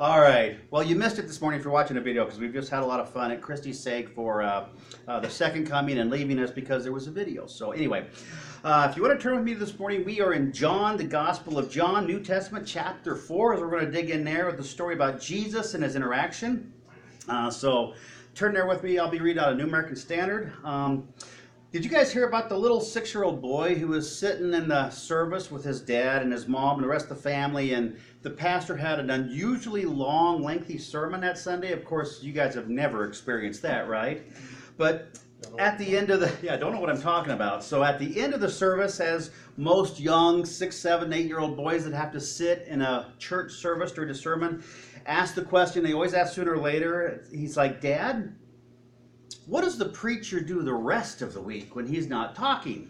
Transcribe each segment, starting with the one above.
All right. Well, you missed it this morning for watching a video because we've just had a lot of fun at Christy's sake for uh, uh, the second coming and leaving us because there was a video. So anyway, uh, if you want to turn with me this morning, we are in John, the Gospel of John, New Testament, chapter four. As we're going to dig in there with the story about Jesus and his interaction. Uh, so turn there with me. I'll be reading out a New American Standard. Um, did you guys hear about the little six year old boy who was sitting in the service with his dad and his mom and the rest of the family? And the pastor had an unusually long, lengthy sermon that Sunday. Of course, you guys have never experienced that, right? But at the end of the, yeah, I don't know what I'm talking about. So at the end of the service, as most young six, seven, eight year old boys that have to sit in a church service during a sermon ask the question they always ask sooner or later, he's like, Dad, what does the preacher do the rest of the week when he's not talking?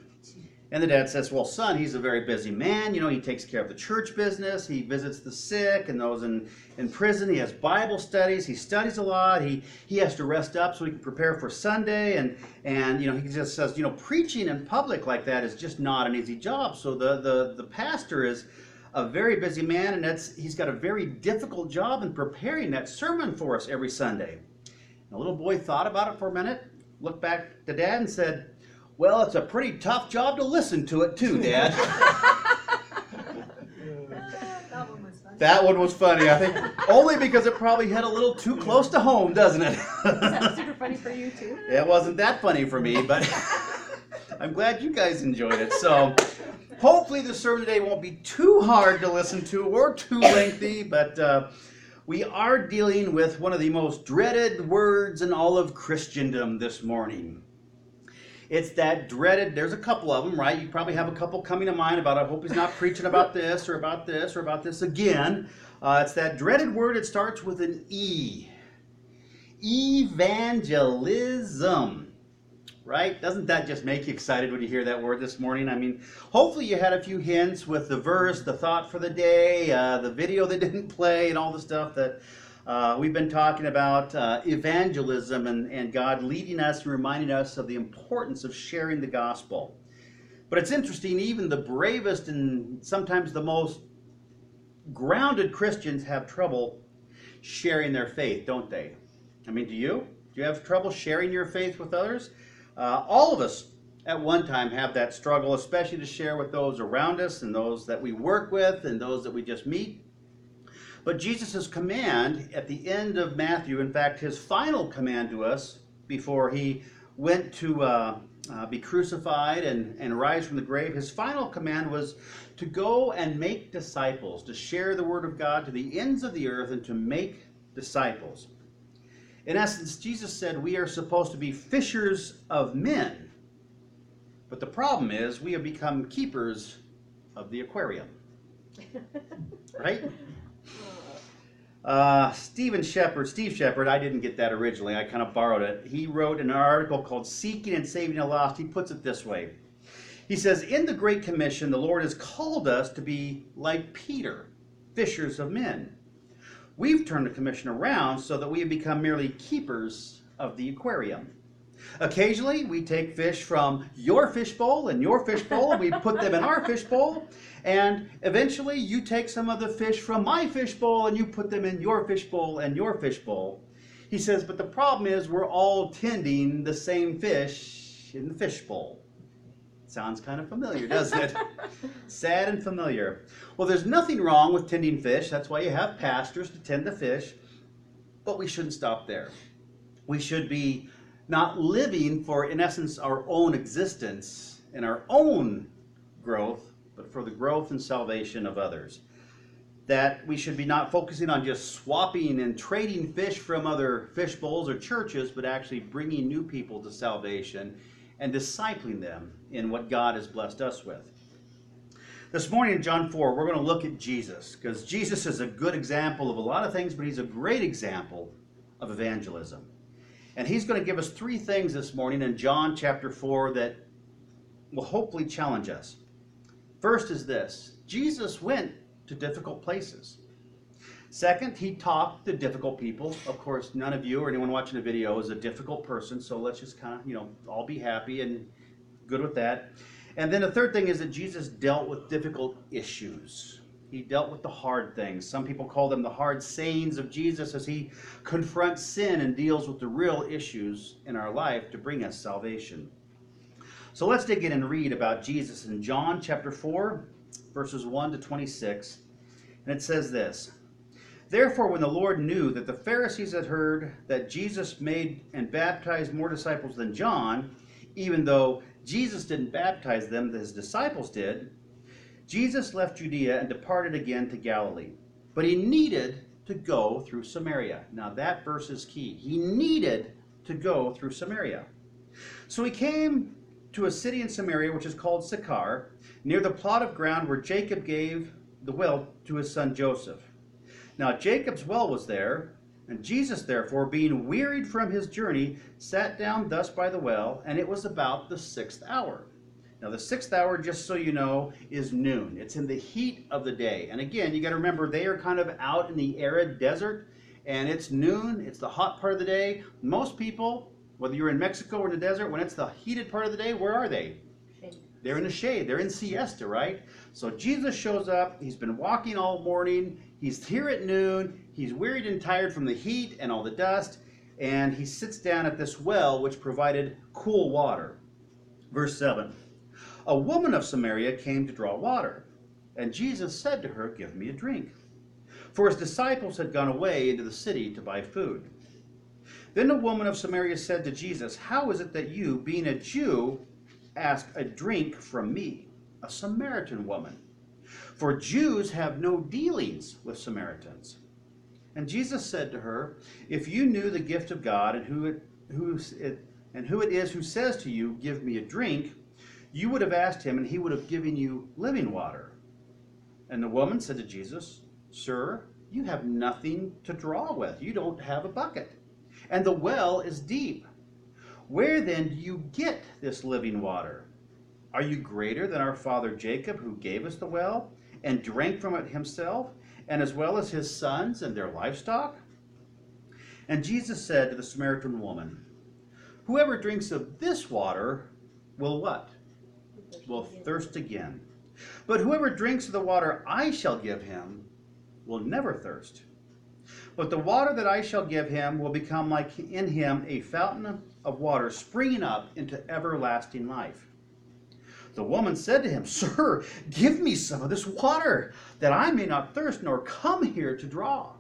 And the dad says, Well, son, he's a very busy man. You know, he takes care of the church business. He visits the sick and those in, in prison. He has Bible studies. He studies a lot. He, he has to rest up so he can prepare for Sunday. And, and, you know, he just says, you know, preaching in public like that is just not an easy job. So the, the, the pastor is a very busy man, and that's, he's got a very difficult job in preparing that sermon for us every Sunday. The little boy thought about it for a minute, looked back to dad, and said, Well, it's a pretty tough job to listen to it, too, dad. That one was fun. that one was funny, I think, only because it probably hit a little too close to home, doesn't it? That was super funny for you too. it wasn't that funny for me, but I'm glad you guys enjoyed it. So, hopefully, the sermon today won't be too hard to listen to or too lengthy, but. Uh, we are dealing with one of the most dreaded words in all of Christendom this morning. It's that dreaded, there's a couple of them, right? You probably have a couple coming to mind about, I hope he's not preaching about this or about this or about this again. Uh, it's that dreaded word, it starts with an E. Evangelism. Right? Doesn't that just make you excited when you hear that word this morning? I mean, hopefully you had a few hints with the verse, the thought for the day, uh, the video that didn't play, and all the stuff that uh, we've been talking about uh, evangelism and, and God leading us and reminding us of the importance of sharing the gospel. But it's interesting, even the bravest and sometimes the most grounded Christians have trouble sharing their faith, don't they? I mean, do you? Do you have trouble sharing your faith with others? Uh, all of us at one time have that struggle, especially to share with those around us and those that we work with and those that we just meet. But Jesus' command at the end of Matthew, in fact, his final command to us before he went to uh, uh, be crucified and, and rise from the grave, his final command was to go and make disciples, to share the word of God to the ends of the earth and to make disciples. In essence, Jesus said we are supposed to be fishers of men. But the problem is we have become keepers of the aquarium. Right? Uh, Stephen Shepard, Steve Shepard, I didn't get that originally. I kind of borrowed it. He wrote an article called Seeking and Saving the Lost. He puts it this way. He says, In the Great Commission, the Lord has called us to be like Peter, fishers of men. We've turned the commission around so that we have become merely keepers of the aquarium. Occasionally, we take fish from your fishbowl and your fishbowl, and we put them in our fishbowl. And eventually, you take some of the fish from my fishbowl and you put them in your fishbowl and your fishbowl. He says, but the problem is we're all tending the same fish in the fishbowl. Sounds kind of familiar, doesn't it? Sad and familiar. Well, there's nothing wrong with tending fish. That's why you have pastors to tend the fish. But we shouldn't stop there. We should be not living for, in essence, our own existence and our own growth, but for the growth and salvation of others. That we should be not focusing on just swapping and trading fish from other fish bowls or churches, but actually bringing new people to salvation and discipling them in what God has blessed us with. This morning in John 4, we're going to look at Jesus because Jesus is a good example of a lot of things, but he's a great example of evangelism. And he's going to give us three things this morning in John chapter 4 that will hopefully challenge us. First is this Jesus went to difficult places. Second, he talked to difficult people. Of course, none of you or anyone watching the video is a difficult person, so let's just kind of, you know, all be happy and good with that. And then the third thing is that Jesus dealt with difficult issues. He dealt with the hard things. Some people call them the hard sayings of Jesus as he confronts sin and deals with the real issues in our life to bring us salvation. So let's dig in and read about Jesus in John chapter 4, verses 1 to 26. And it says this Therefore, when the Lord knew that the Pharisees had heard that Jesus made and baptized more disciples than John, even though Jesus didn't baptize them, that his disciples did, Jesus left Judea and departed again to Galilee. But he needed to go through Samaria. Now, that verse is key. He needed to go through Samaria. So he came to a city in Samaria which is called Sychar, near the plot of ground where Jacob gave the well to his son Joseph. Now Jacob's well was there, and Jesus, therefore, being wearied from his journey, sat down thus by the well, and it was about the sixth hour. Now, the sixth hour, just so you know, is noon. It's in the heat of the day. And again, you got to remember they are kind of out in the arid desert, and it's noon. It's the hot part of the day. Most people, whether you're in Mexico or in the desert, when it's the heated part of the day, where are they? They're in the shade. They're in siesta, right? So Jesus shows up. He's been walking all morning. He's here at noon. He's wearied and tired from the heat and all the dust. And he sits down at this well, which provided cool water. Verse 7 A woman of Samaria came to draw water. And Jesus said to her, Give me a drink. For his disciples had gone away into the city to buy food. Then the woman of Samaria said to Jesus, How is it that you, being a Jew, ask a drink from me, a Samaritan woman? For Jews have no dealings with Samaritans. And Jesus said to her, If you knew the gift of God and who it, who it, and who it is who says to you, Give me a drink, you would have asked him, and he would have given you living water. And the woman said to Jesus, Sir, you have nothing to draw with. You don't have a bucket. And the well is deep. Where then do you get this living water? Are you greater than our father Jacob, who gave us the well and drank from it himself, and as well as his sons and their livestock? And Jesus said to the Samaritan woman, Whoever drinks of this water will what? Will thirst again. But whoever drinks of the water I shall give him will never thirst. But the water that I shall give him will become like in him a fountain of water springing up into everlasting life. The woman said to him, Sir, give me some of this water, that I may not thirst nor come here to draw.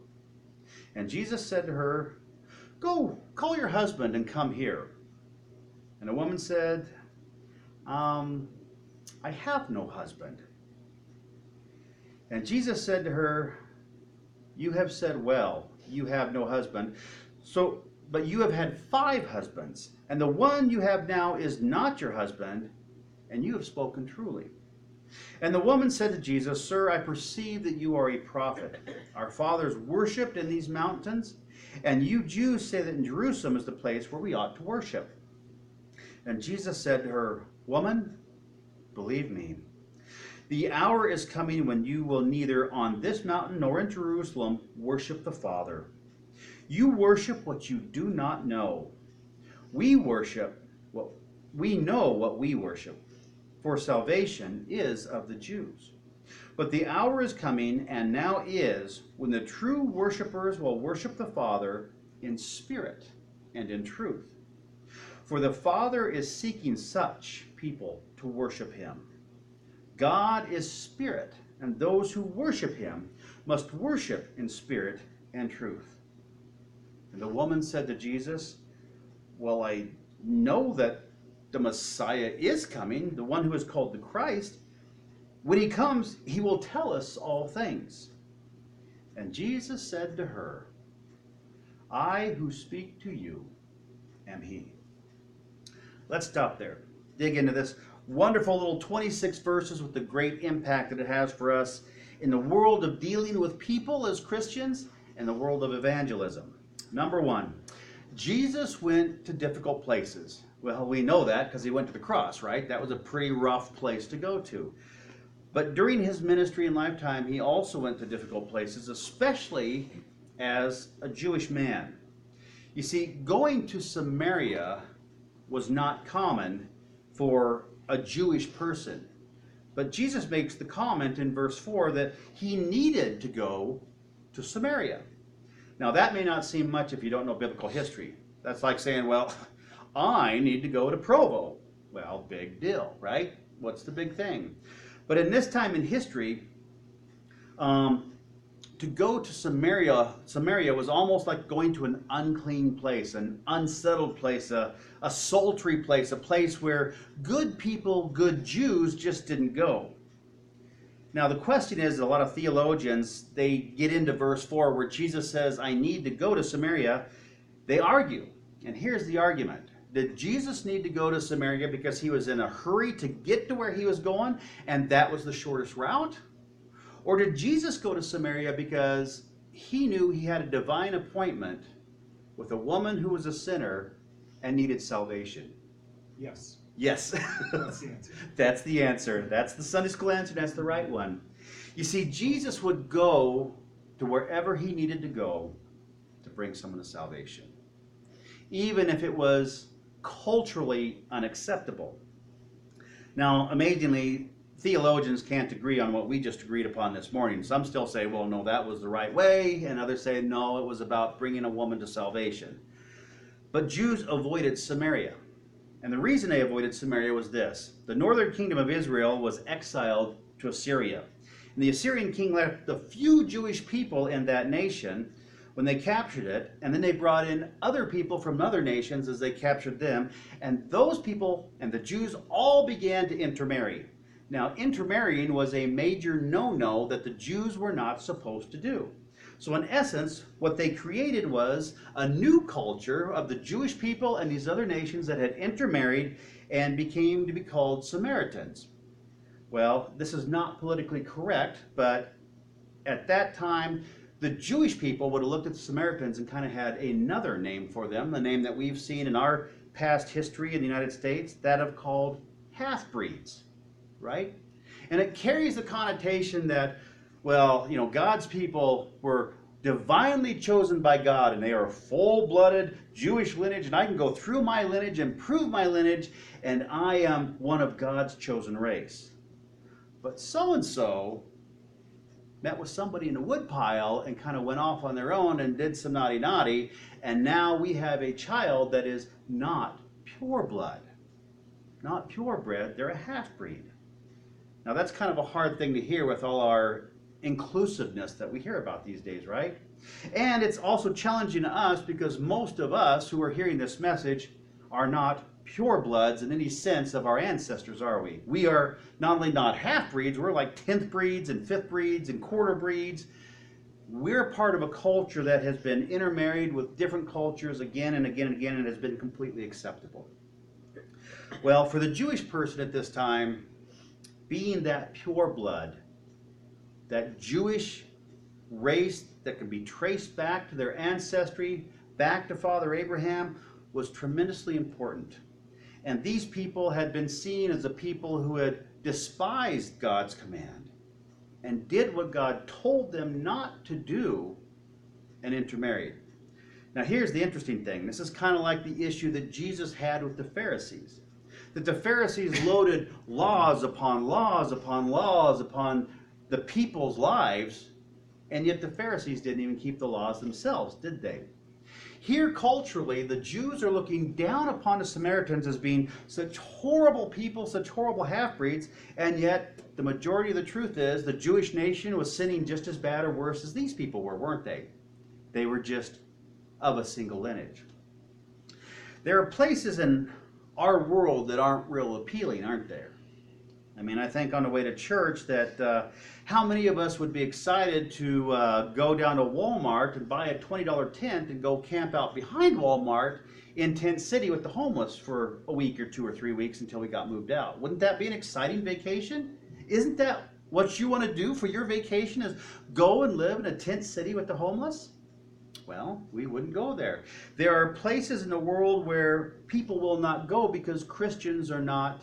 And Jesus said to her, Go, call your husband and come here. And the woman said, um, I have no husband. And Jesus said to her, You have said well, you have no husband. So, but you have had five husbands, and the one you have now is not your husband, and you have spoken truly. And the woman said to Jesus, Sir, I perceive that you are a prophet. Our fathers worshipped in these mountains, and you Jews say that in Jerusalem is the place where we ought to worship. And Jesus said to her, Woman, believe me, the hour is coming when you will neither on this mountain nor in Jerusalem worship the Father. You worship what you do not know. We worship what we know what we worship, for salvation is of the Jews. But the hour is coming, and now is, when the true worshippers will worship the Father in spirit and in truth. For the Father is seeking such people to worship him. God is spirit, and those who worship him must worship in spirit and truth. And the woman said to Jesus, Well, I know that the Messiah is coming, the one who is called the Christ. When he comes, he will tell us all things. And Jesus said to her, I who speak to you am he. Let's stop there. Dig into this wonderful little 26 verses with the great impact that it has for us in the world of dealing with people as Christians and the world of evangelism. Number one, Jesus went to difficult places. Well, we know that because he went to the cross, right? That was a pretty rough place to go to. But during his ministry and lifetime, he also went to difficult places, especially as a Jewish man. You see, going to Samaria was not common for a Jewish person. But Jesus makes the comment in verse 4 that he needed to go to Samaria. Now, that may not seem much if you don't know biblical history. That's like saying, well, I need to go to Provo. Well, big deal, right? What's the big thing? But in this time in history, um, to go to Samaria, Samaria was almost like going to an unclean place, an unsettled place, a, a sultry place, a place where good people, good Jews just didn't go. Now the question is, a lot of theologians they get into verse four where Jesus says, "I need to go to Samaria." They argue, and here's the argument: Did Jesus need to go to Samaria because he was in a hurry to get to where he was going, and that was the shortest route? Or did Jesus go to Samaria because he knew he had a divine appointment with a woman who was a sinner and needed salvation? Yes, Yes. that's the answer. That's the answer. That's the Sunday school answer. That's the right one. You see, Jesus would go to wherever he needed to go to bring someone to salvation, even if it was culturally unacceptable. Now, amazingly, theologians can't agree on what we just agreed upon this morning. Some still say, well, no, that was the right way, and others say, no, it was about bringing a woman to salvation. But Jews avoided Samaria. And the reason they avoided Samaria was this the northern kingdom of Israel was exiled to Assyria. And the Assyrian king left the few Jewish people in that nation when they captured it, and then they brought in other people from other nations as they captured them. And those people and the Jews all began to intermarry. Now, intermarrying was a major no no that the Jews were not supposed to do. So, in essence, what they created was a new culture of the Jewish people and these other nations that had intermarried and became to be called Samaritans. Well, this is not politically correct, but at that time, the Jewish people would have looked at the Samaritans and kind of had another name for them, the name that we've seen in our past history in the United States, that of called half breeds, right? And it carries the connotation that well, you know, God's people were divinely chosen by God and they are full blooded Jewish lineage, and I can go through my lineage and prove my lineage, and I am one of God's chosen race. But so and so met with somebody in a woodpile and kind of went off on their own and did some naughty naughty, and now we have a child that is not pure blood, not purebred, they're a half breed. Now that's kind of a hard thing to hear with all our inclusiveness that we hear about these days, right? And it's also challenging to us because most of us who are hearing this message are not pure bloods in any sense of our ancestors, are we? We are not only not half breeds, we're like 10th breeds and fifth breeds and quarter breeds. We're part of a culture that has been intermarried with different cultures again and again and again and has been completely acceptable. Well, for the Jewish person at this time, being that pure blood, that Jewish race that can be traced back to their ancestry, back to Father Abraham, was tremendously important. And these people had been seen as a people who had despised God's command and did what God told them not to do and intermarried. Now, here's the interesting thing this is kind of like the issue that Jesus had with the Pharisees. That the Pharisees loaded laws upon laws upon laws upon the people's lives, and yet the Pharisees didn't even keep the laws themselves, did they? Here, culturally, the Jews are looking down upon the Samaritans as being such horrible people, such horrible half breeds, and yet the majority of the truth is the Jewish nation was sinning just as bad or worse as these people were, weren't they? They were just of a single lineage. There are places in our world that aren't real appealing, aren't there? I mean, I think on the way to church that uh, how many of us would be excited to uh, go down to Walmart and buy a $20 tent and go camp out behind Walmart in Tent City with the homeless for a week or two or three weeks until we got moved out? Wouldn't that be an exciting vacation? Isn't that what you want to do for your vacation is go and live in a tent city with the homeless? Well, we wouldn't go there. There are places in the world where people will not go because Christians are not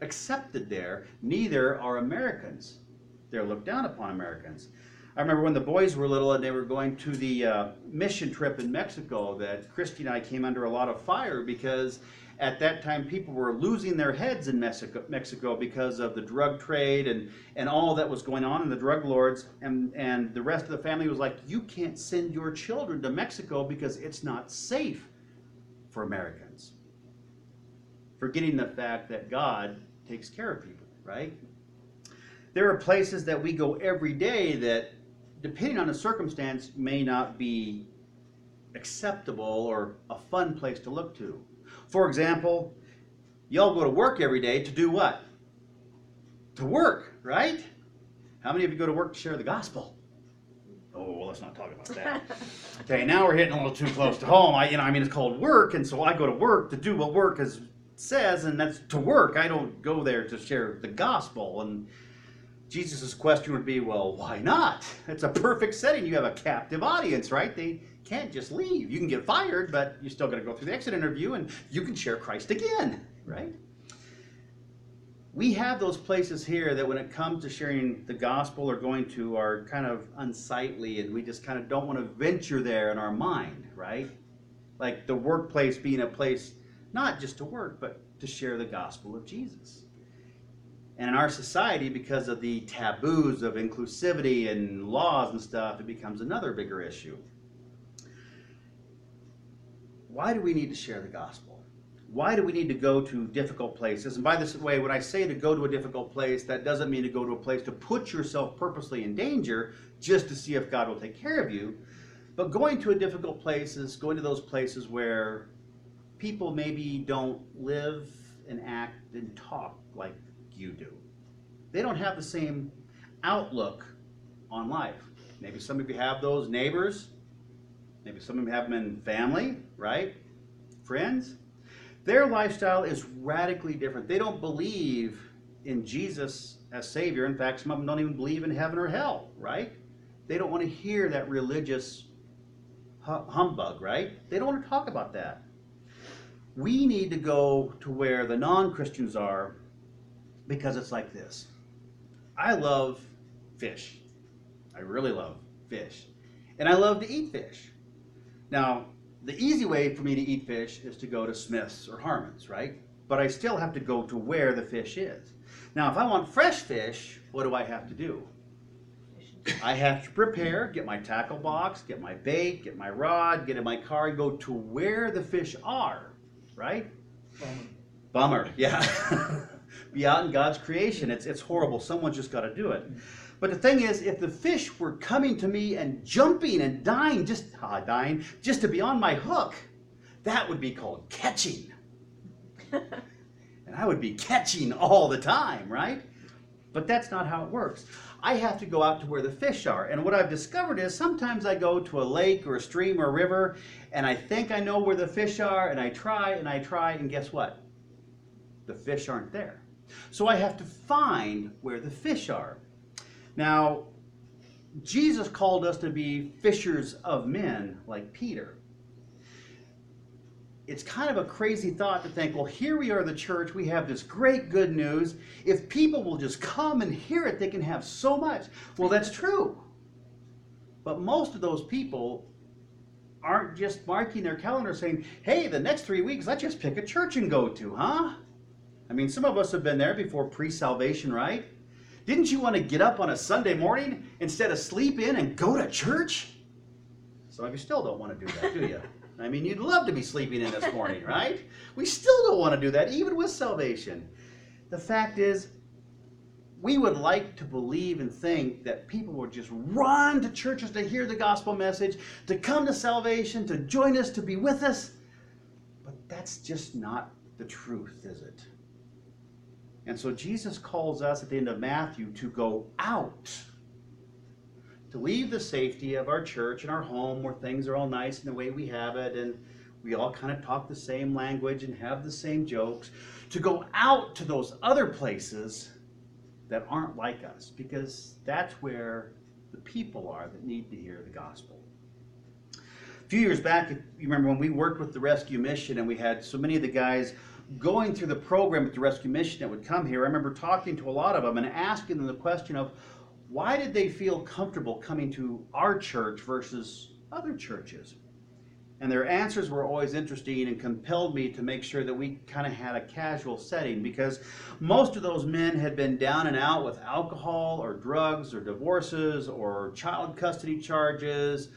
accepted there. Neither are Americans. They're looked down upon Americans. I remember when the boys were little and they were going to the uh, mission trip in Mexico that Christy and I came under a lot of fire because at that time people were losing their heads in Mexico, Mexico because of the drug trade and, and all that was going on and the drug lords and, and the rest of the family was like, you can't send your children to Mexico because it's not safe for Americans. Forgetting the fact that God takes care of people, right? There are places that we go every day that depending on the circumstance, may not be acceptable or a fun place to look to. For example, y'all go to work every day to do what? To work, right? How many of you go to work to share the gospel? Oh, well, let's not talk about that. okay, now we're hitting a little too close to home. I, you know, I mean, it's called work, and so I go to work to do what work is, says, and that's to work. I don't go there to share the gospel. And Jesus' question would be, well, why not? It's a perfect setting. You have a captive audience, right? They can't just leave. You can get fired, but you're still going to go through the exit interview and you can share Christ again, right? We have those places here that when it comes to sharing the gospel or going to are kind of unsightly and we just kind of don't want to venture there in our mind, right? Like the workplace being a place not just to work, but to share the gospel of Jesus. And in our society, because of the taboos of inclusivity and laws and stuff, it becomes another bigger issue. Why do we need to share the gospel? Why do we need to go to difficult places? And by this way, when I say to go to a difficult place, that doesn't mean to go to a place to put yourself purposely in danger just to see if God will take care of you. But going to a difficult place is going to those places where people maybe don't live and act and talk like you do. They don't have the same outlook on life. Maybe some of you have those neighbors. Maybe some of you have them in family, right? Friends. Their lifestyle is radically different. They don't believe in Jesus as Savior. In fact, some of them don't even believe in heaven or hell, right? They don't want to hear that religious humbug, right? They don't want to talk about that. We need to go to where the non Christians are because it's like this. I love fish. I really love fish. And I love to eat fish. Now, the easy way for me to eat fish is to go to Smith's or Harmon's, right? But I still have to go to where the fish is. Now, if I want fresh fish, what do I have to do? I have to prepare, get my tackle box, get my bait, get my rod, get in my car, and go to where the fish are, right? Bummer. Bummer, yeah. Be out in God's creation. It's, it's horrible. Someone's just got to do it. But the thing is, if the fish were coming to me and jumping and dying, just ah, dying, just to be on my hook, that would be called catching. and I would be catching all the time, right? But that's not how it works. I have to go out to where the fish are. And what I've discovered is sometimes I go to a lake or a stream or a river and I think I know where the fish are and I try and I try and guess what? The fish aren't there. So I have to find where the fish are. Now, Jesus called us to be fishers of men like Peter. It's kind of a crazy thought to think, well, here we are, the church, we have this great good news. If people will just come and hear it, they can have so much. Well, that's true. But most of those people aren't just marking their calendar saying, hey, the next three weeks, let's just pick a church and go to, huh? I mean, some of us have been there before pre salvation, right? Didn't you want to get up on a Sunday morning instead of sleep in and go to church? Some of you still don't want to do that, do you? I mean, you'd love to be sleeping in this morning, right? We still don't want to do that, even with salvation. The fact is, we would like to believe and think that people would just run to churches to hear the gospel message, to come to salvation, to join us, to be with us. But that's just not the truth, is it? And so Jesus calls us at the end of Matthew to go out, to leave the safety of our church and our home where things are all nice and the way we have it, and we all kind of talk the same language and have the same jokes, to go out to those other places that aren't like us, because that's where the people are that need to hear the gospel. A few years back, you remember when we worked with the rescue mission and we had so many of the guys going through the program at the rescue mission that would come here, I remember talking to a lot of them and asking them the question of why did they feel comfortable coming to our church versus other churches? And their answers were always interesting and compelled me to make sure that we kind of had a casual setting because most of those men had been down and out with alcohol or drugs or divorces or child custody charges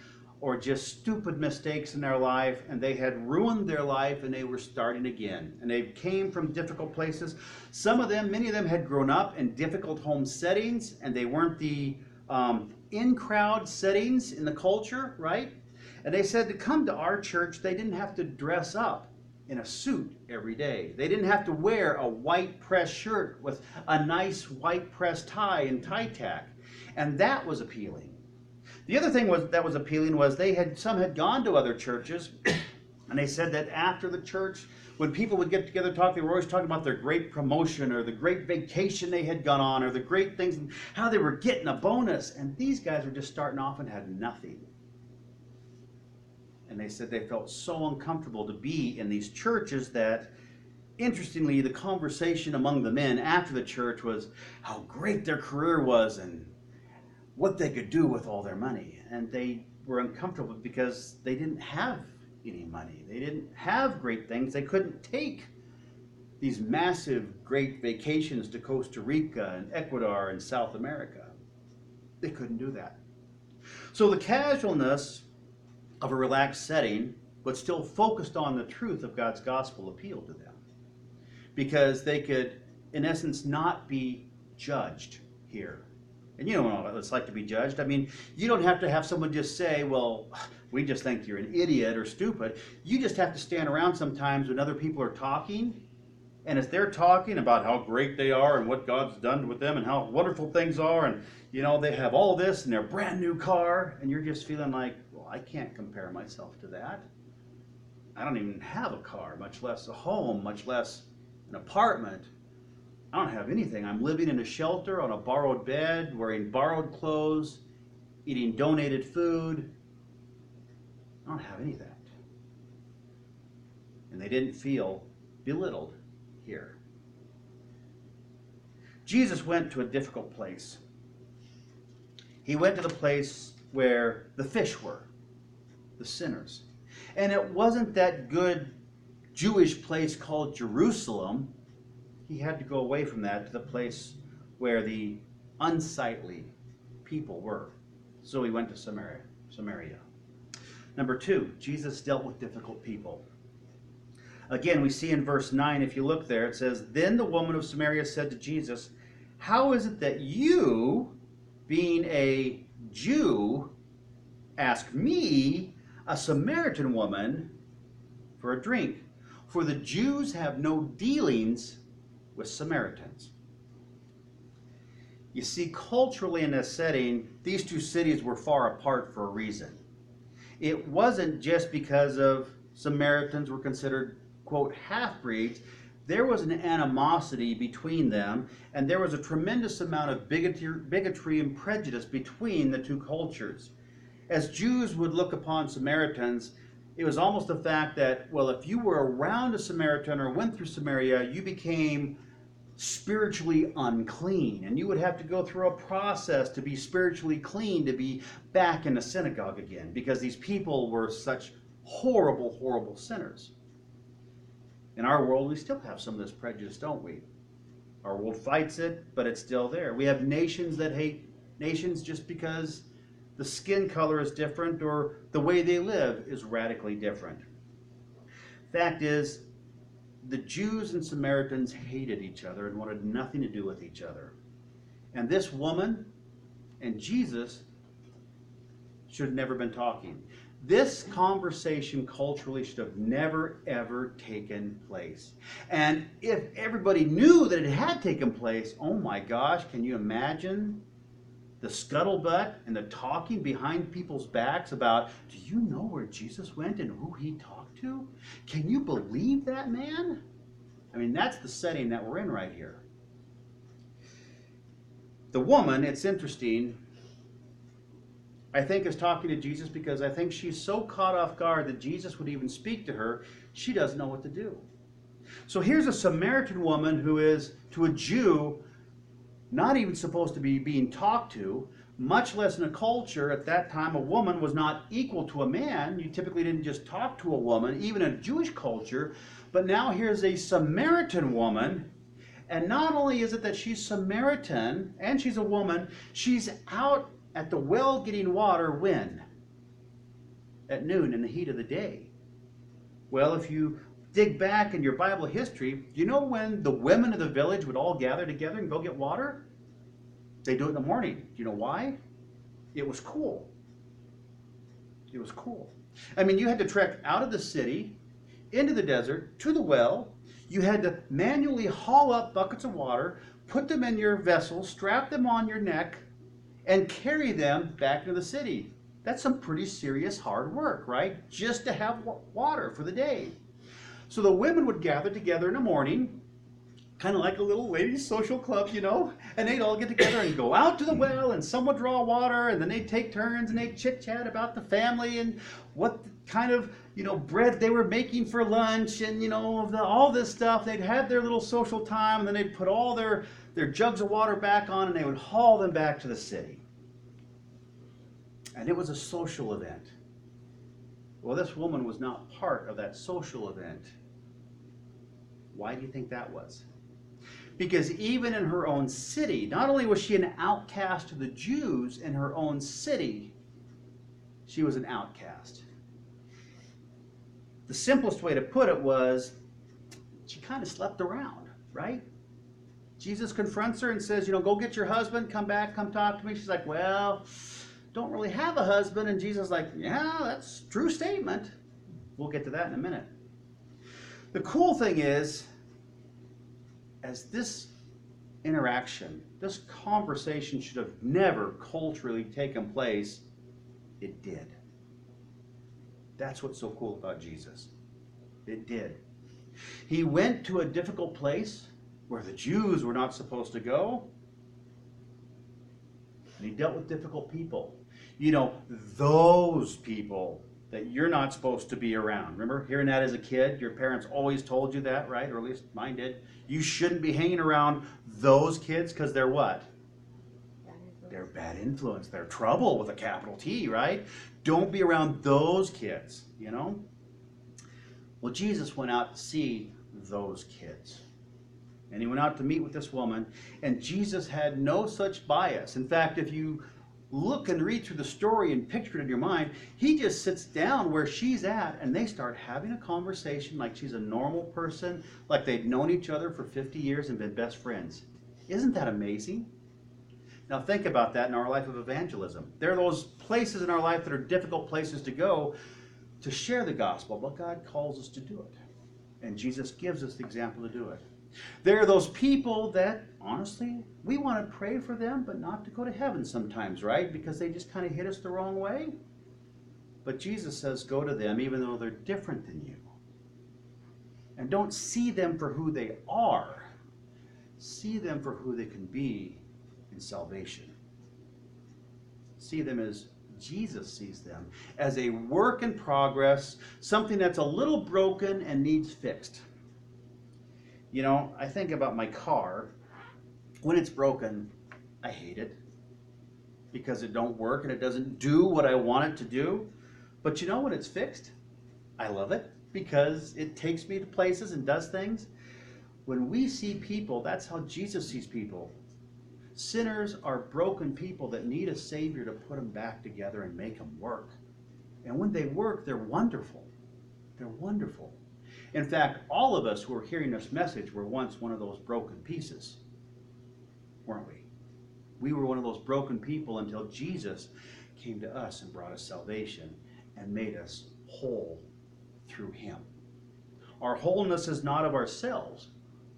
or just stupid mistakes in their life and they had ruined their life and they were starting again. And they came from difficult places. Some of them many of them had grown up in difficult home settings and they weren't the um, in crowd settings in the culture right and they said to come to our church they didn't have to dress up in a suit every day they didn't have to wear a white press shirt with a nice white press tie and tie tack and that was appealing the other thing was that was appealing was they had some had gone to other churches, and they said that after the church, when people would get together talk, they were always talking about their great promotion or the great vacation they had gone on or the great things and how they were getting a bonus. And these guys were just starting off and had nothing. And they said they felt so uncomfortable to be in these churches that interestingly the conversation among the men after the church was how great their career was and what they could do with all their money. And they were uncomfortable because they didn't have any money. They didn't have great things. They couldn't take these massive, great vacations to Costa Rica and Ecuador and South America. They couldn't do that. So the casualness of a relaxed setting, but still focused on the truth of God's gospel, appealed to them because they could, in essence, not be judged here. And you know what it's like to be judged. I mean, you don't have to have someone just say, well, we just think you're an idiot or stupid. You just have to stand around sometimes when other people are talking. And as they're talking about how great they are and what God's done with them and how wonderful things are, and you know, they have all this and their brand new car, and you're just feeling like, I can't compare myself to that. I don't even have a car, much less a home, much less an apartment. I don't have anything. I'm living in a shelter on a borrowed bed, wearing borrowed clothes, eating donated food. I don't have any of that. And they didn't feel belittled here. Jesus went to a difficult place. He went to the place where the fish were, the sinners. And it wasn't that good Jewish place called Jerusalem he had to go away from that to the place where the unsightly people were. So he went to Samaria. Samaria. Number two, Jesus dealt with difficult people. Again, we see in verse 9, if you look there, it says, Then the woman of Samaria said to Jesus, How is it that you, being a Jew, ask me, a Samaritan woman, for a drink? For the Jews have no dealings with Samaritans. You see, culturally in this setting, these two cities were far apart for a reason. It wasn't just because of Samaritans were considered, quote, half breeds. There was an animosity between them, and there was a tremendous amount of bigotry, bigotry and prejudice between the two cultures. As Jews would look upon Samaritans, it was almost the fact that, well, if you were around a Samaritan or went through Samaria, you became spiritually unclean. And you would have to go through a process to be spiritually clean to be back in the synagogue again because these people were such horrible, horrible sinners. In our world, we still have some of this prejudice, don't we? Our world fights it, but it's still there. We have nations that hate nations just because the skin color is different or the way they live is radically different. Fact is, the Jews and Samaritans hated each other and wanted nothing to do with each other. And this woman and Jesus should have never been talking. This conversation culturally should have never, ever taken place. And if everybody knew that it had taken place, oh my gosh, can you imagine the scuttlebutt and the talking behind people's backs about, do you know where Jesus went and who he talked to? Can you believe that man? I mean, that's the setting that we're in right here. The woman, it's interesting, I think is talking to Jesus because I think she's so caught off guard that Jesus would even speak to her, she doesn't know what to do. So here's a Samaritan woman who is, to a Jew, not even supposed to be being talked to, much less in a culture at that time a woman was not equal to a man. You typically didn't just talk to a woman, even in a Jewish culture. But now here's a Samaritan woman. And not only is it that she's Samaritan and she's a woman, she's out at the well getting water when? At noon in the heat of the day. Well, if you dig back in your Bible history, you know when the women of the village would all gather together and go get water? They do it in the morning. Do you know why? It was cool. It was cool. I mean, you had to trek out of the city into the desert to the well. You had to manually haul up buckets of water, put them in your vessel, strap them on your neck, and carry them back into the city. That's some pretty serious hard work, right? Just to have water for the day. So the women would gather together in the morning, kind of like a little ladies' social club, you know, and they'd all get together and go out to the well, and some would draw water, and then they'd take turns and they'd chit chat about the family and what kind of you know bread they were making for lunch, and you know the, all this stuff. They'd have their little social time, and then they'd put all their their jugs of water back on, and they would haul them back to the city. And it was a social event. Well, this woman was not part of that social event. Why do you think that was? Because even in her own city, not only was she an outcast to the Jews in her own city, she was an outcast. The simplest way to put it was she kind of slept around, right? Jesus confronts her and says, You know, go get your husband, come back, come talk to me. She's like, Well, don't really have a husband. And Jesus like, Yeah, that's true statement. We'll get to that in a minute. The cool thing is, as this interaction, this conversation should have never culturally taken place, it did. That's what's so cool about Jesus. It did. He went to a difficult place where the Jews were not supposed to go, and he dealt with difficult people. You know, those people that you're not supposed to be around. Remember hearing that as a kid? Your parents always told you that, right? Or at least mine did. You shouldn't be hanging around those kids because they're what? They're bad influence. They're trouble with a capital T, right? Don't be around those kids, you know? Well, Jesus went out to see those kids. And he went out to meet with this woman, and Jesus had no such bias. In fact, if you look and read through the story and picture it in your mind, he just sits down where she's at, and they start having a conversation like she's a normal person, like they'd known each other for 50 years and been best friends. Isn't that amazing? Now, think about that in our life of evangelism. There are those places in our life that are difficult places to go to share the gospel, but God calls us to do it. And Jesus gives us the example to do it. There are those people that, honestly, we want to pray for them, but not to go to heaven sometimes, right? Because they just kind of hit us the wrong way. But Jesus says, go to them even though they're different than you. And don't see them for who they are, see them for who they can be in salvation. See them as Jesus sees them, as a work in progress, something that's a little broken and needs fixed. You know, I think about my car. When it's broken, I hate it because it don't work and it doesn't do what I want it to do. But you know when it's fixed, I love it because it takes me to places and does things. When we see people, that's how Jesus sees people. Sinners are broken people that need a Savior to put them back together and make them work. And when they work, they're wonderful. They're wonderful. In fact, all of us who are hearing this message were once one of those broken pieces, weren't we? We were one of those broken people until Jesus came to us and brought us salvation and made us whole through Him. Our wholeness is not of ourselves,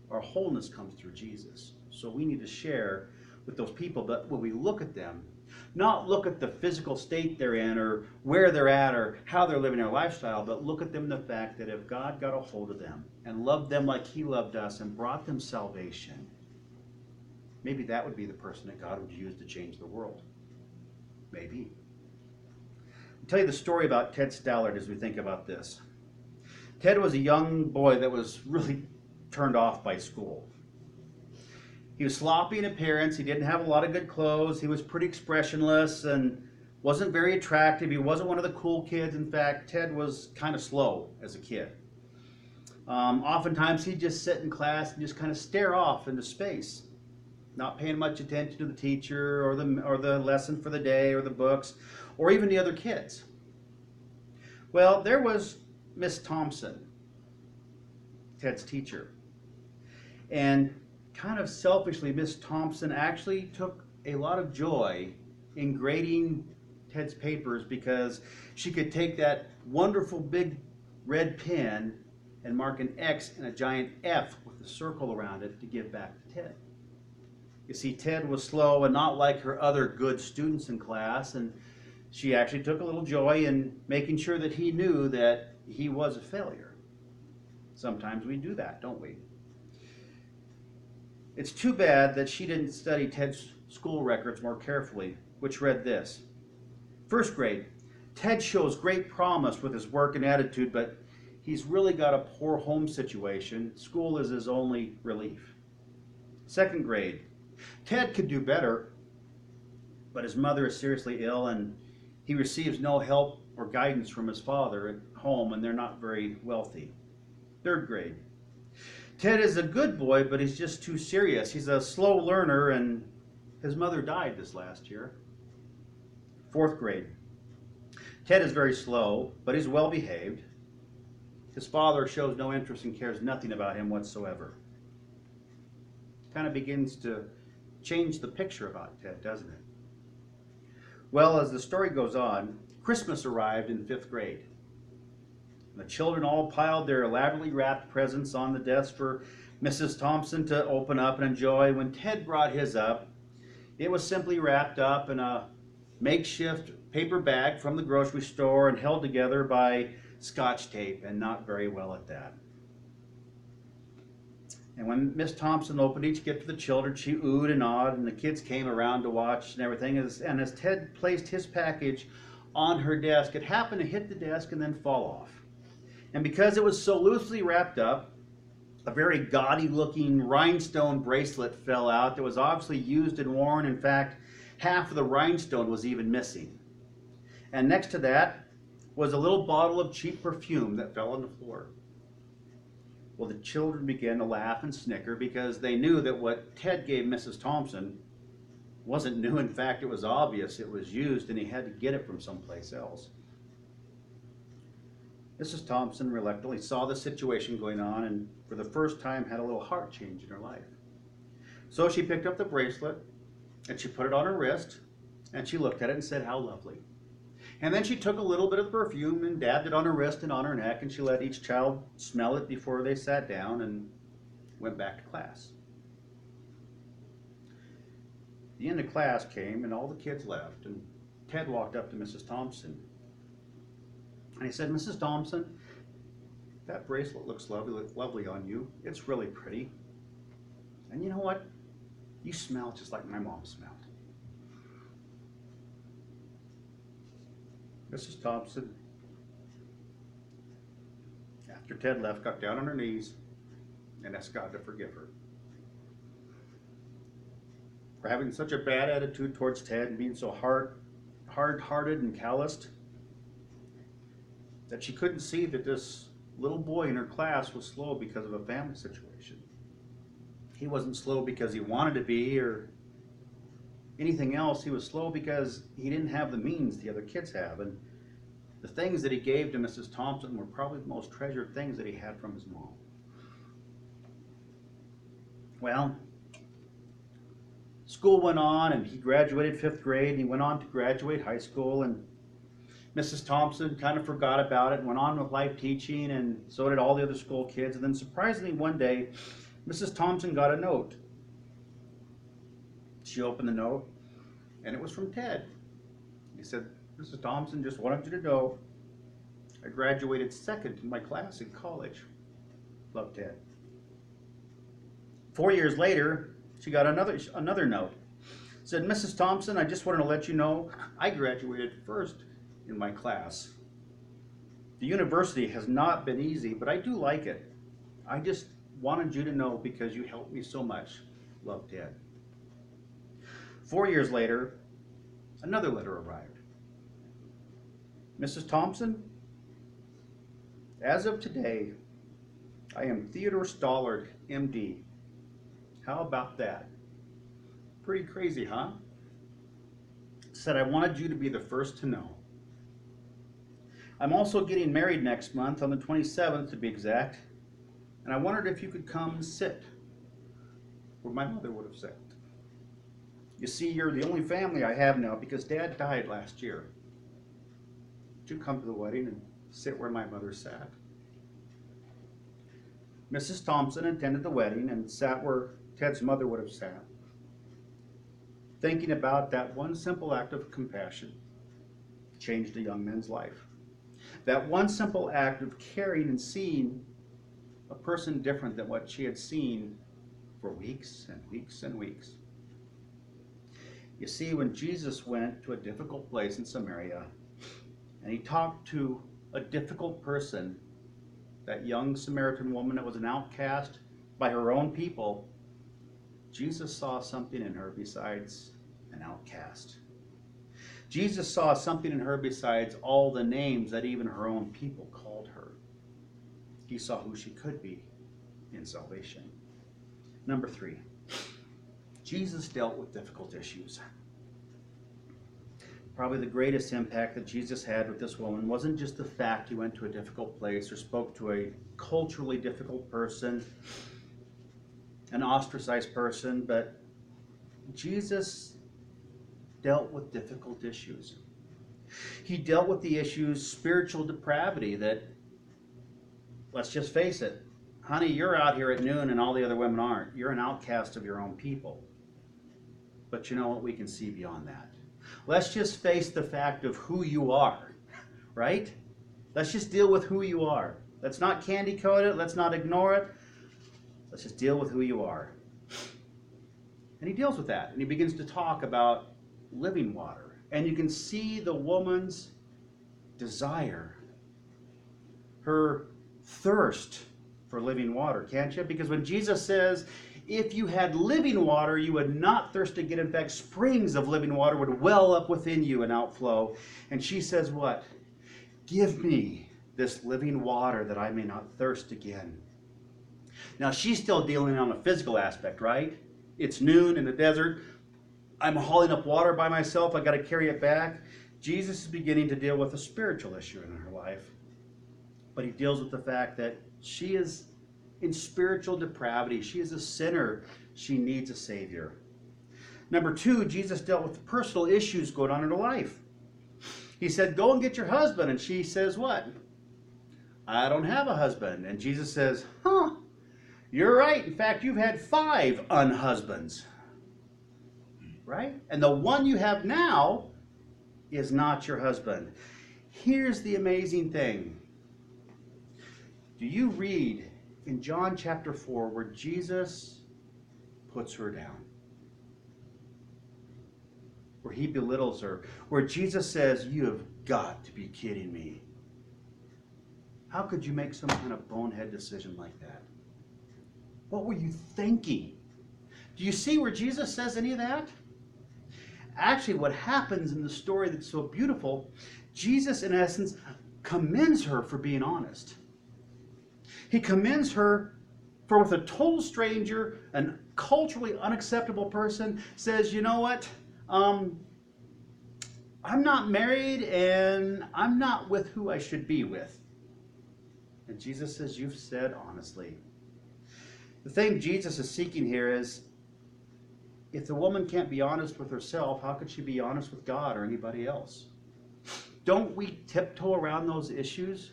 our wholeness comes through Jesus. So we need to share with those people, but when we look at them, not look at the physical state they're in or where they're at or how they're living their lifestyle, but look at them the fact that if God got a hold of them and loved them like He loved us and brought them salvation, maybe that would be the person that God would use to change the world. Maybe. I'll tell you the story about Ted Stallard as we think about this. Ted was a young boy that was really turned off by school. He was sloppy in appearance. He didn't have a lot of good clothes. He was pretty expressionless and wasn't very attractive. He wasn't one of the cool kids. In fact, Ted was kind of slow as a kid. Um, oftentimes, he'd just sit in class and just kind of stare off into space, not paying much attention to the teacher or the or the lesson for the day or the books, or even the other kids. Well, there was Miss Thompson, Ted's teacher, and kind of selfishly, Miss Thompson actually took a lot of joy in grading Ted's papers because she could take that wonderful big red pen and mark an X and a giant F with a circle around it to give back to Ted. You see, Ted was slow and not like her other good students in class, and she actually took a little joy in making sure that he knew that he was a failure. Sometimes we do that, don't we? It's too bad that she didn't study Ted's school records more carefully, which read this First grade, Ted shows great promise with his work and attitude, but he's really got a poor home situation. School is his only relief. Second grade, Ted could do better, but his mother is seriously ill and he receives no help or guidance from his father at home, and they're not very wealthy. Third grade, Ted is a good boy, but he's just too serious. He's a slow learner, and his mother died this last year. Fourth grade. Ted is very slow, but he's well behaved. His father shows no interest and cares nothing about him whatsoever. Kind of begins to change the picture about Ted, doesn't it? Well, as the story goes on, Christmas arrived in fifth grade. The children all piled their elaborately wrapped presents on the desk for Mrs. Thompson to open up and enjoy. When Ted brought his up, it was simply wrapped up in a makeshift paper bag from the grocery store and held together by scotch tape, and not very well at that. And when Miss Thompson opened each gift for the children, she oohed and awed, and the kids came around to watch and everything. And as Ted placed his package on her desk, it happened to hit the desk and then fall off. And because it was so loosely wrapped up, a very gaudy looking rhinestone bracelet fell out that was obviously used and worn. In fact, half of the rhinestone was even missing. And next to that was a little bottle of cheap perfume that fell on the floor. Well, the children began to laugh and snicker because they knew that what Ted gave Mrs. Thompson wasn't new. In fact, it was obvious it was used and he had to get it from someplace else. Mrs. Thompson reluctantly saw the situation going on and for the first time had a little heart change in her life. So she picked up the bracelet and she put it on her wrist and she looked at it and said, How lovely. And then she took a little bit of the perfume and dabbed it on her wrist and on her neck, and she let each child smell it before they sat down and went back to class. The end of class came, and all the kids left, and Ted walked up to Mrs. Thompson. And he said, Mrs. Thompson, that bracelet looks lovely, lovely on you. It's really pretty. And you know what? You smell just like my mom smelled. Mrs. Thompson, after Ted left, got down on her knees and asked God to forgive her. For having such a bad attitude towards Ted and being so hard, hard-hearted and calloused that she couldn't see that this little boy in her class was slow because of a family situation. He wasn't slow because he wanted to be or anything else. He was slow because he didn't have the means the other kids have. And the things that he gave to Mrs. Thompson were probably the most treasured things that he had from his mom. Well, school went on and he graduated fifth grade and he went on to graduate high school and Mrs. Thompson kind of forgot about it and went on with life teaching and so did all the other school kids. And then surprisingly one day, Mrs. Thompson got a note. She opened the note and it was from Ted. He said, Mrs. Thompson, just wanted you to know I graduated second in my class in college. Love Ted. Four years later, she got another another note. Said, Mrs. Thompson, I just wanted to let you know I graduated first in my class. The university has not been easy, but I do like it. I just wanted you to know because you helped me so much. Love Ted. Four years later, another letter arrived. Mrs. Thompson, as of today, I am Theodore Stoddard, MD. How about that? Pretty crazy, huh? Said I wanted you to be the first to know. I'm also getting married next month, on the 27th to be exact, and I wondered if you could come and sit where my mother would have sat. You see, you're the only family I have now because Dad died last year. Would you come to the wedding and sit where my mother sat? Mrs. Thompson attended the wedding and sat where Ted's mother would have sat, thinking about that one simple act of compassion changed a young man's life. That one simple act of caring and seeing a person different than what she had seen for weeks and weeks and weeks. You see, when Jesus went to a difficult place in Samaria and he talked to a difficult person, that young Samaritan woman that was an outcast by her own people, Jesus saw something in her besides an outcast. Jesus saw something in her besides all the names that even her own people called her. He saw who she could be in salvation. Number three, Jesus dealt with difficult issues. Probably the greatest impact that Jesus had with this woman wasn't just the fact he went to a difficult place or spoke to a culturally difficult person, an ostracized person, but Jesus dealt with difficult issues. He dealt with the issues spiritual depravity that, let's just face it, honey, you're out here at noon and all the other women aren't. You're an outcast of your own people. But you know what? We can see beyond that. Let's just face the fact of who you are, right? Let's just deal with who you are. Let's not candy coat it. Let's not ignore it. Let's just deal with who you are. And he deals with that. And he begins to talk about living water. And you can see the woman's desire, her thirst for living water, can't you? Because when Jesus says, if you had living water, you would not thirst again. In fact, springs of living water would well up within you and outflow. And she says, What? Give me this living water that I may not thirst again. Now, she's still dealing on a physical aspect, right? It's noon in the desert. I'm hauling up water by myself. I got to carry it back. Jesus is beginning to deal with a spiritual issue in her life. But he deals with the fact that she is in spiritual depravity. She is a sinner. She needs a Savior. Number two, Jesus dealt with personal issues going on in her life. He said, Go and get your husband. And she says, What? I don't have a husband. And Jesus says, Huh, you're right. In fact, you've had five unhusbands. Right? And the one you have now is not your husband. Here's the amazing thing. Do you read in John chapter 4 where Jesus puts her down? Where he belittles her, where Jesus says, You have got to be kidding me. How could you make some kind of bonehead decision like that? What were you thinking? Do you see where Jesus says any of that? Actually, what happens in the story that's so beautiful, Jesus, in essence, commends her for being honest. He commends her for, with a total stranger, an culturally unacceptable person, says, You know what? Um, I'm not married and I'm not with who I should be with. And Jesus says, You've said honestly. The thing Jesus is seeking here is if the woman can't be honest with herself, how could she be honest with God or anybody else? Don't we tiptoe around those issues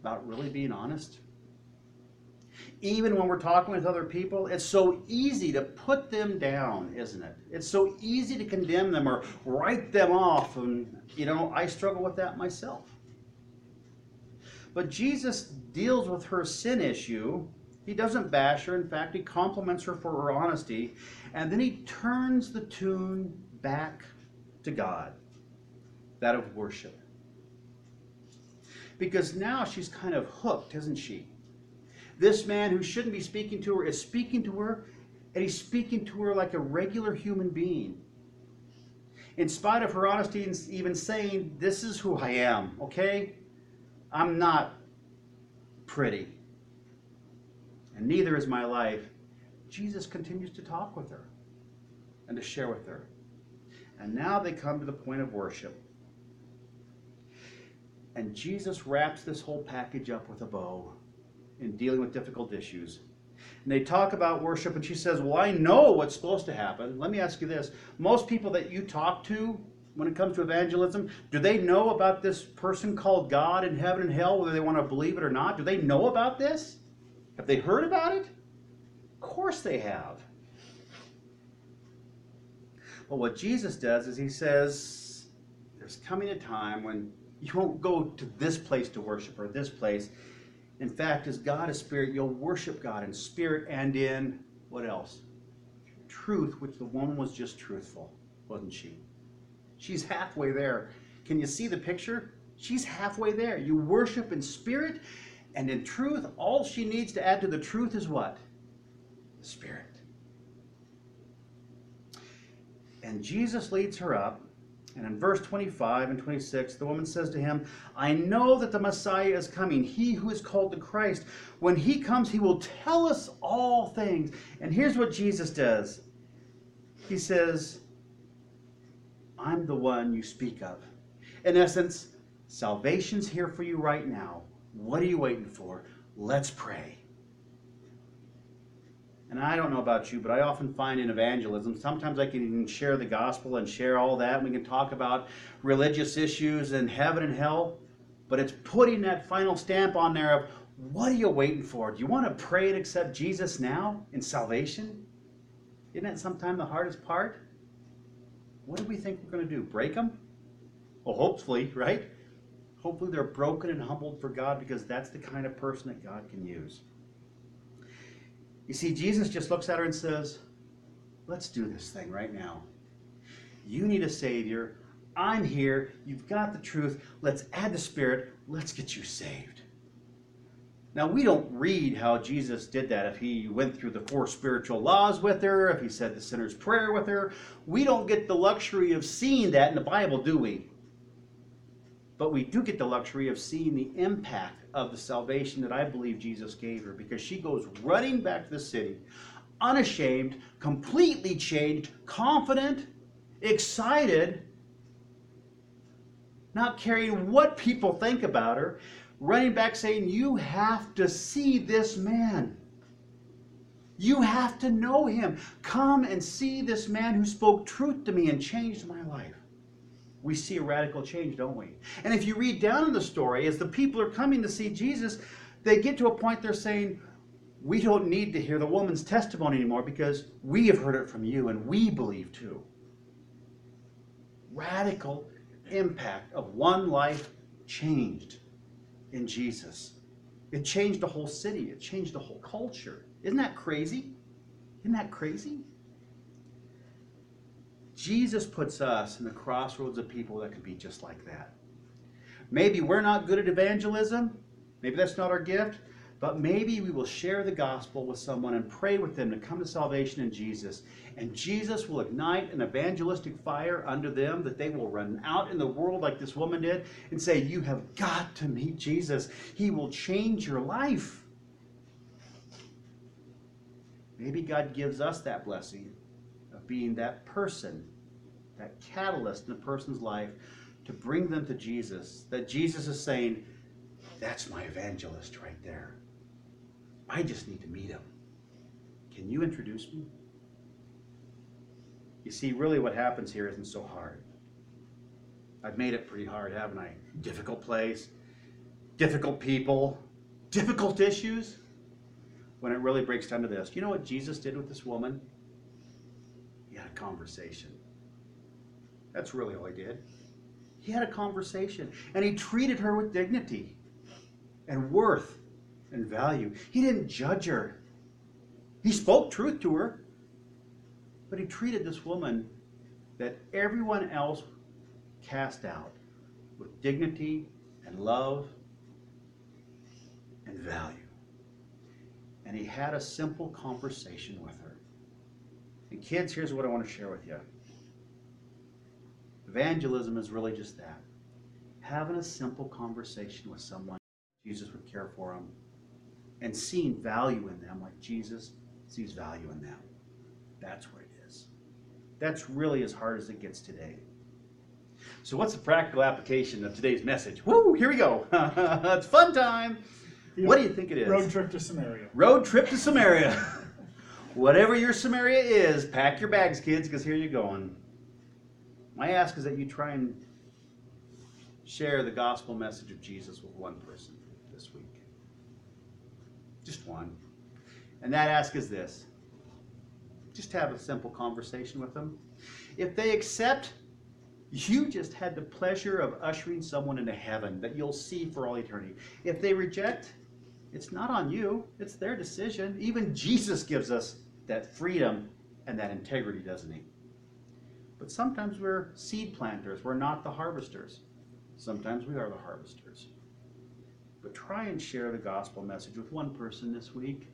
about really being honest? Even when we're talking with other people, it's so easy to put them down, isn't it? It's so easy to condemn them or write them off. And, you know, I struggle with that myself. But Jesus deals with her sin issue. He doesn't bash her. In fact, he compliments her for her honesty. And then he turns the tune back to God that of worship. Because now she's kind of hooked, isn't she? This man who shouldn't be speaking to her is speaking to her, And he's speaking to her like a regular human being. In spite of her honesty and even saying, This is who I am, okay? I'm not pretty. And neither is my life. Jesus continues to talk with her and to share with her. And now they come to the point of worship. And Jesus wraps this whole package up with a bow in dealing with difficult issues. And they talk about worship, and she says, Well, I know what's supposed to happen. Let me ask you this most people that you talk to when it comes to evangelism, do they know about this person called God in heaven and hell, whether they want to believe it or not? Do they know about this? Have they heard about it? Of course they have. But what Jesus does is he says, There's coming a time when you won't go to this place to worship or this place. In fact, as God is spirit, you'll worship God in spirit and in what else? Truth, which the woman was just truthful, wasn't she? She's halfway there. Can you see the picture? She's halfway there. You worship in spirit and in truth. All she needs to add to the truth is what? The spirit. And Jesus leads her up. And in verse 25 and 26, the woman says to him, I know that the Messiah is coming, he who is called the Christ. When he comes, he will tell us all things. And here's what Jesus does He says, I'm the one you speak of. In essence, salvation's here for you right now. What are you waiting for? Let's pray. And I don't know about you, but I often find in evangelism, sometimes I can even share the gospel and share all that. We can talk about religious issues and heaven and hell, but it's putting that final stamp on there of what are you waiting for? Do you want to pray and accept Jesus now in salvation? Isn't that sometimes the hardest part? What do we think we're going to do? Break them? Well, hopefully, right? Hopefully they're broken and humbled for God because that's the kind of person that God can use. You see, Jesus just looks at her and says, Let's do this thing right now. You need a Savior. I'm here. You've got the truth. Let's add the Spirit. Let's get you saved. Now, we don't read how Jesus did that. If he went through the four spiritual laws with her, if he said the sinner's prayer with her, we don't get the luxury of seeing that in the Bible, do we? But we do get the luxury of seeing the impact of the salvation that I believe Jesus gave her because she goes running back to the city, unashamed, completely changed, confident, excited, not caring what people think about her, running back saying, You have to see this man. You have to know him. Come and see this man who spoke truth to me and changed my life we see a radical change, don't we? And if you read down in the story, as the people are coming to see Jesus, they get to a point they're saying, We don't need to hear the woman's testimony anymore because we have heard it from you and we believe too. Radical impact of one life changed in Jesus. It changed the whole city, it changed the whole culture. Isn't that crazy? Isn't that crazy? Jesus puts us in the crossroads of people that could be just like that. Maybe we're not good at evangelism. Maybe that's not our gift. But maybe we will share the gospel with someone and pray with them to come to salvation in Jesus. And Jesus will ignite an evangelistic fire under them that they will run out in the world like this woman did and say, You have got to meet Jesus. He will change your life. Maybe God gives us that blessing being that person, that catalyst in a person's life to bring them to Jesus. That Jesus is saying, That's my evangelist right there. I just need to meet him. Can you introduce me? You see, really what happens here isn't so hard. I've made it pretty hard, haven't I? Difficult place, difficult people, difficult issues. When it really breaks down to this, you know what Jesus did with this woman? Conversation. That's really all he did. He had a conversation and he treated her with dignity and worth and value. He didn't judge her. He spoke truth to her, but he treated this woman that everyone else cast out with dignity and love and value. And he had a simple conversation with her. And kids, here's what I want to share with you. Evangelism is really just that. Having a simple conversation with someone Jesus would care for them and seeing value in them like Jesus sees value in them. That's what it is. That's really as hard as it gets today. So, what's the practical application of today's message? Woo, here we go. it's fun time. What do you think it is? Road trip to Samaria. Road trip to Samaria. Whatever your Samaria is, pack your bags, kids, because here you're going. My ask is that you try and share the gospel message of Jesus with one person this week. Just one. And that ask is this just have a simple conversation with them. If they accept, you just had the pleasure of ushering someone into heaven that you'll see for all eternity. If they reject, it's not on you, it's their decision. Even Jesus gives us that freedom and that integrity, doesn't he? But sometimes we're seed planters, we're not the harvesters. Sometimes we are the harvesters. But try and share the gospel message with one person this week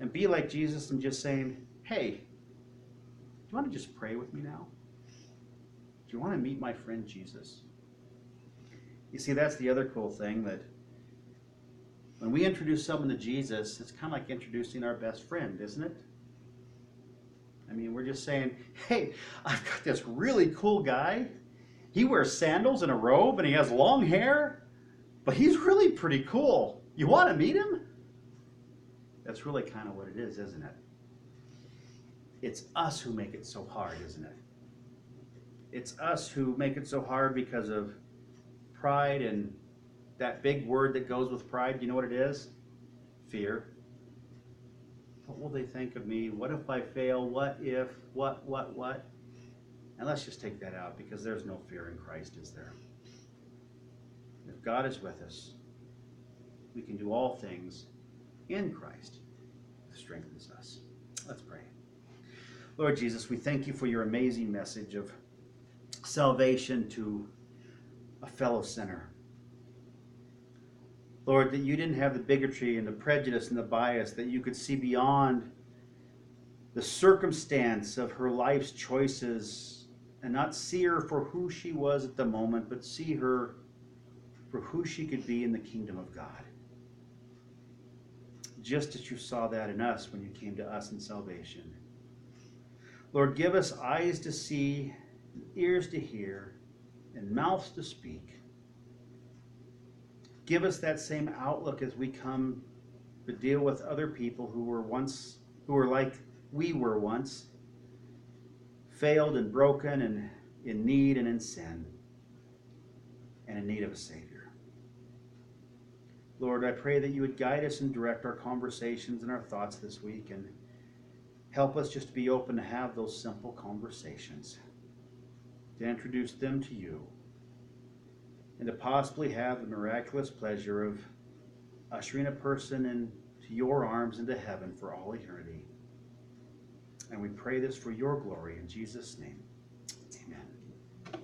and be like Jesus and just saying, hey, do you want to just pray with me now? Do you want to meet my friend Jesus? You see, that's the other cool thing that when we introduce someone to Jesus, it's kind of like introducing our best friend, isn't it? I mean, we're just saying, hey, I've got this really cool guy. He wears sandals and a robe and he has long hair, but he's really pretty cool. You want to meet him? That's really kind of what it is, isn't it? It's us who make it so hard, isn't it? It's us who make it so hard because of pride and that big word that goes with pride. You know what it is? Fear. What will they think of me? What if I fail? What if? What, what, what? And let's just take that out because there's no fear in Christ, is there? If God is with us, we can do all things in Christ who strengthens us. Let's pray. Lord Jesus, we thank you for your amazing message of salvation to a fellow sinner. Lord, that you didn't have the bigotry and the prejudice and the bias, that you could see beyond the circumstance of her life's choices and not see her for who she was at the moment, but see her for who she could be in the kingdom of God. Just as you saw that in us when you came to us in salvation. Lord, give us eyes to see, ears to hear, and mouths to speak. Give us that same outlook as we come to deal with other people who were once, who were like we were once, failed and broken and in need and in sin, and in need of a Savior. Lord, I pray that you would guide us and direct our conversations and our thoughts this week and help us just to be open to have those simple conversations, to introduce them to you, and to possibly have the miraculous pleasure of ushering a person into your arms into heaven for all eternity. And we pray this for your glory in Jesus' name.